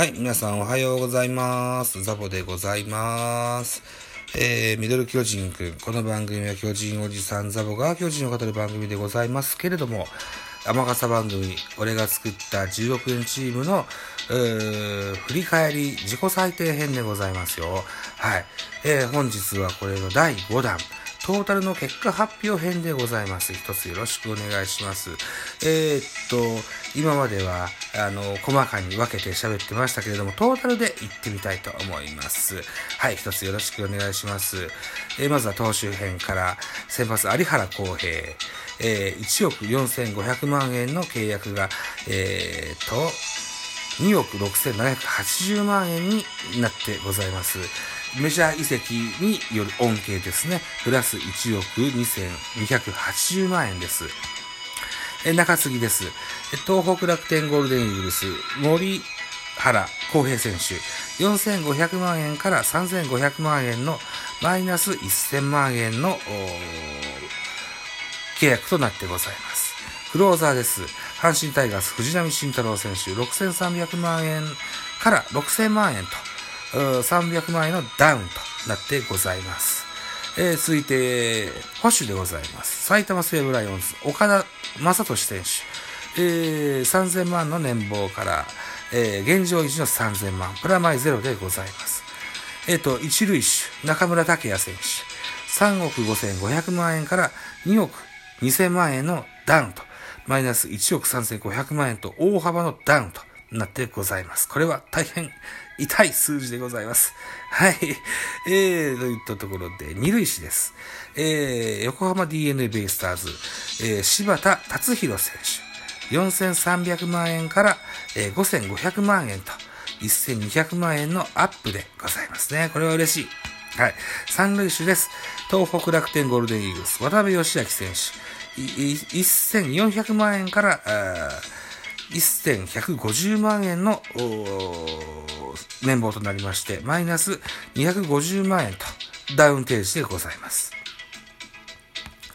はい、皆さんおはようございます。ザボでございます。えー、ミドル巨人くん。この番組は巨人おじさんザボが巨人を語る番組でございますけれども、天笠番組、俺が作った10億円チームの、え、振り返り自己採点編でございますよ。はい。えー、本日はこれの第5弾。トータルの結果発表編でございます。一つよろしくお願いします。えー、っと、今までは、あの、細かに分けて喋ってましたけれども、トータルで言ってみたいと思います。はい、一つよろしくお願いします。えーまずは投手編から、先発有原康平、えー1億4500万円の契約が、えー、と、2億6780万円になってございます。メジャー移籍による恩恵ですね。プラス1億2280万円です。え中継ぎです。東北楽天ゴールデンイーグルス、森原康平選手、4500万円から3500万円のマイナス1000万円の契約となってございます。クローザーです。阪神タイガース藤浪晋太郎選手、6300万円から6000万円と、300万円のダウンとなってございます。えー続いて、保守でございます。埼玉西武ライオンズ、岡田正俊選手、えー3000万の年俸から、えー現状維持の3000万、プラマイゼロでございます。えっ、と、一塁手、中村拓也選手、3億5500万円から2億2000万円のダウンと、マイナス1億3500万円と大幅のダウンとなってございます。これは大変痛い数字でございます。はい。えー、といったところで、二塁手です。えー、横浜 DNA ベイスターズ、えー、柴田達弘選手、4300万円から、えー、5500万円と、1200万円のアップでございますね。これは嬉しい。はい。三塁手です。東北楽天ゴールデンイーグルス、渡辺義明選手、1400万円から、あ1150万円の年俸となりまして、マイナス250万円とダウン提示でございます。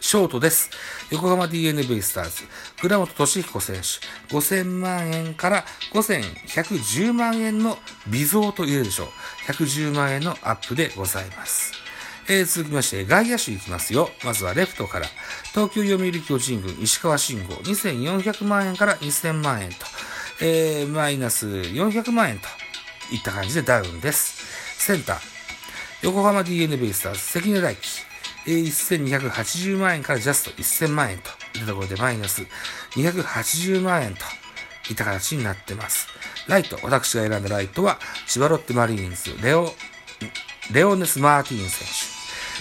ショートです。横浜 DNA ベイスターズ、倉本俊彦選手、5000万円から5110万円の微増と言えるでしょう。110万円のアップでございます。えー続きまして、外野手いきますよ。まずはレフトから、東京読売巨人軍石川慎吾、2400万円から2000万円と、えーマイナス400万円といった感じでダウンです。センター、横浜 DNA ベイスターズ、関根大輝、えー1280万円からジャスト1000万円と。いったところでマイナス280万円と。いった形になってます。ライト、私が選んだライトは、千葉ロッテマリーンズ、レオ、レオネス・マーティン選手。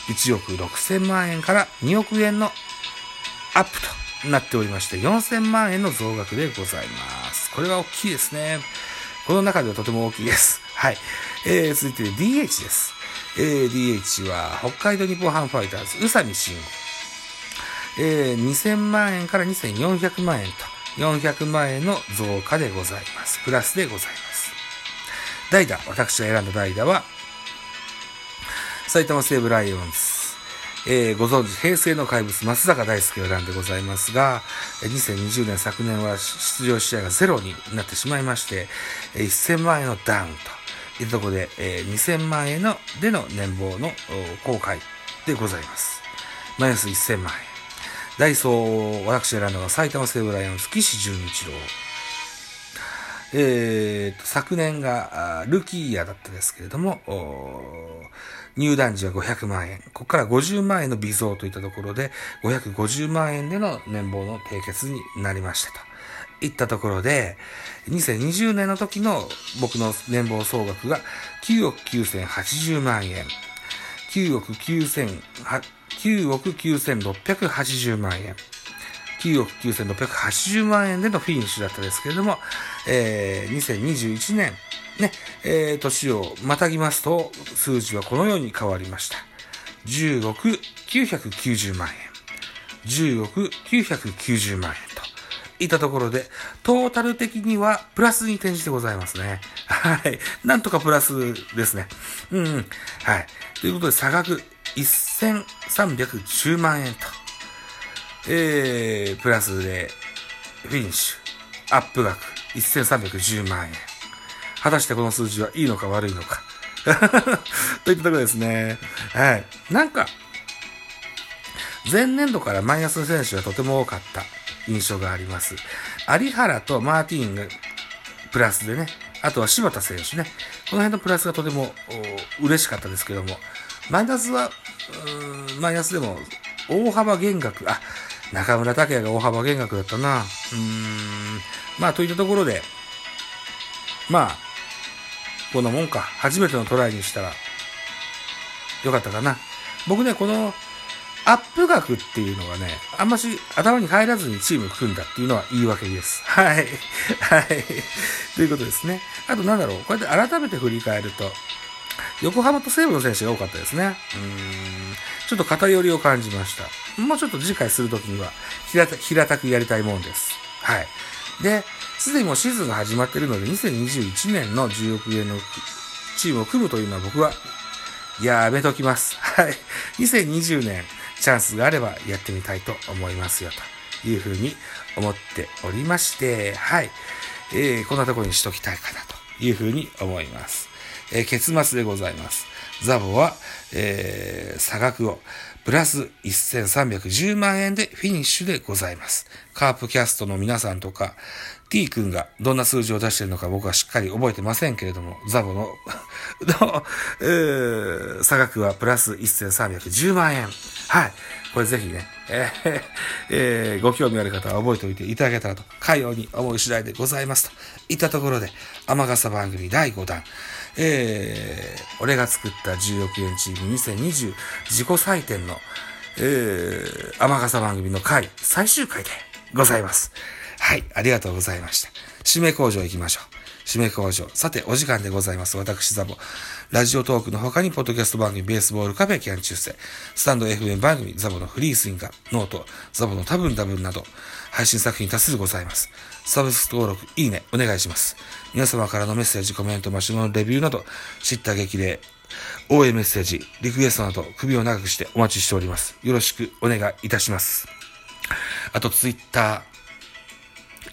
1億6000万円から2億円のアップとなっておりまして、4000万円の増額でございます。これは大きいですね。この中ではとても大きいです。はい。えー、続いて DH です。えー、DH は北海道日本ハムファイターズ、宇佐美慎吾。えー、2000万円から2400万円と400万円の増加でございます。プラスでございます。代打、私が選んだ代打は、埼玉西武ライオンズ。えーご存知、平成の怪物、松坂大輔を選んでございますが、2020年昨年は出場試合がゼロになってしまいまして、1000万円のダウンというところで、えー2000万円のでの年俸の公開でございます。マイナス1000万円。ダイソー、私選んだのは埼玉西武ライオンズ、岸潤一郎。えーと、昨年がルーキーイヤーだったですけれども、入団時は500万円。ここから50万円の微増といったところで、550万円での年俸の締結になりましたと。いったところで、2020年の時の僕の年俸総額が9億9080万円。9億9000、9億9680万円。9億9680万円でのフィニッシュだったですけれども、えー、2021年、ね、えー、年をまたぎますと、数字はこのように変わりました。10億990万円。10億990万円といったところで、トータル的にはプラスに転じてございますね。はい。なんとかプラスですね。うん、うん。はい。ということで、差額1310万円と。えー、プラスで、フィニッシュ、アップ額、1310万円。果たしてこの数字はいいのか悪いのか。といったところですね。はい。なんか、前年度からマイナスの選手がとても多かった印象があります。有原とマーティンがプラスでね、あとは柴田選手ね、この辺のプラスがとても嬉しかったですけども、マイナスは、マイナスでも大幅減額、あ、中村拓也が大幅減額だったな。うーん、まあといったところで、まあ、こんなもんか。初めてのトライにしたら、よかったかな。僕ね、この、アップ額っていうのがね、あんまし頭に入らずにチーム組んだっていうのは言い訳です。はい。はい。ということですね。あとなんだろう、こうやって改めて振り返ると、横浜と西武の選手が多かったですね。うん。ちょっと偏りを感じました。もうちょっと次回するときには平た、平たくやりたいもんです。はい。で、すでにもうシーズンが始まっているので、2021年の10億円のチームを組むというのは僕は、やめときます。はい。2020年、チャンスがあればやってみたいと思いますよ、というふうに思っておりまして、はい。えー、こんなところにしときたいかな、というふうに思います。えー、結末でございます。ザボは、えー、差額をプラス1310万円でフィニッシュでございます。カープキャストの皆さんとか、T 君がどんな数字を出してるのか僕はしっかり覚えてませんけれども、ザボの の、えー、差額はプラス1310万円。はい。これぜひね、えーえー、ご興味ある方は覚えておいていただけたらと、かように思う次第でございますと。いったところで、天笠番組第5弾、えー、俺が作った10億円チーム2020自己採点の、えー、天笠番組の回、最終回でございます。はい、ありがとうございました。締め工場行きましょう。締め工場。さて、お時間でございます。私、ザボ。ラジオトークの他に、ポッドキャスト番組、ベースボールカフェキャン中世、 stand.fm 番組、ザボのフリースインガー、 note、ザボの多分多分など、配信作品多数ございます。サブスク登録、いいね、お願いします。皆様からのメッセージ、コメント、マシュマロレビューなど、叱咤激励、応援メッセージ、リクエストなど、首を長くしてお待ちしております。よろしくお願いいたします。あと、ツイッタ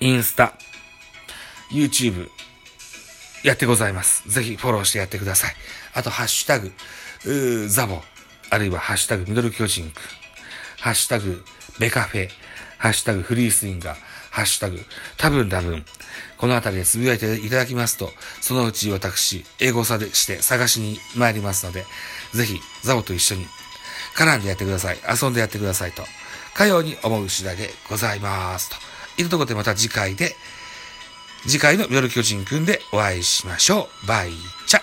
ー、インスタ、YouTube、やってございます。ぜひフォローしてやってください。あと、ハッシュタグ、ザボ、あるいはハッシュタグミドル巨人くん、ハッシュタグベカフェ、ハッシュタグフリースインガー、ハッシュタグ、多分多分、このあたりでつぶやいていただきますと、そのうち私、英語差でして探しに参りますので、ぜひ、ザボと一緒に絡んでやってください。遊んでやってくださいと、かように思う次第でございます。と。いるところでまた次回で、次回の夜巨人くんでお会いしましょう。バイチャ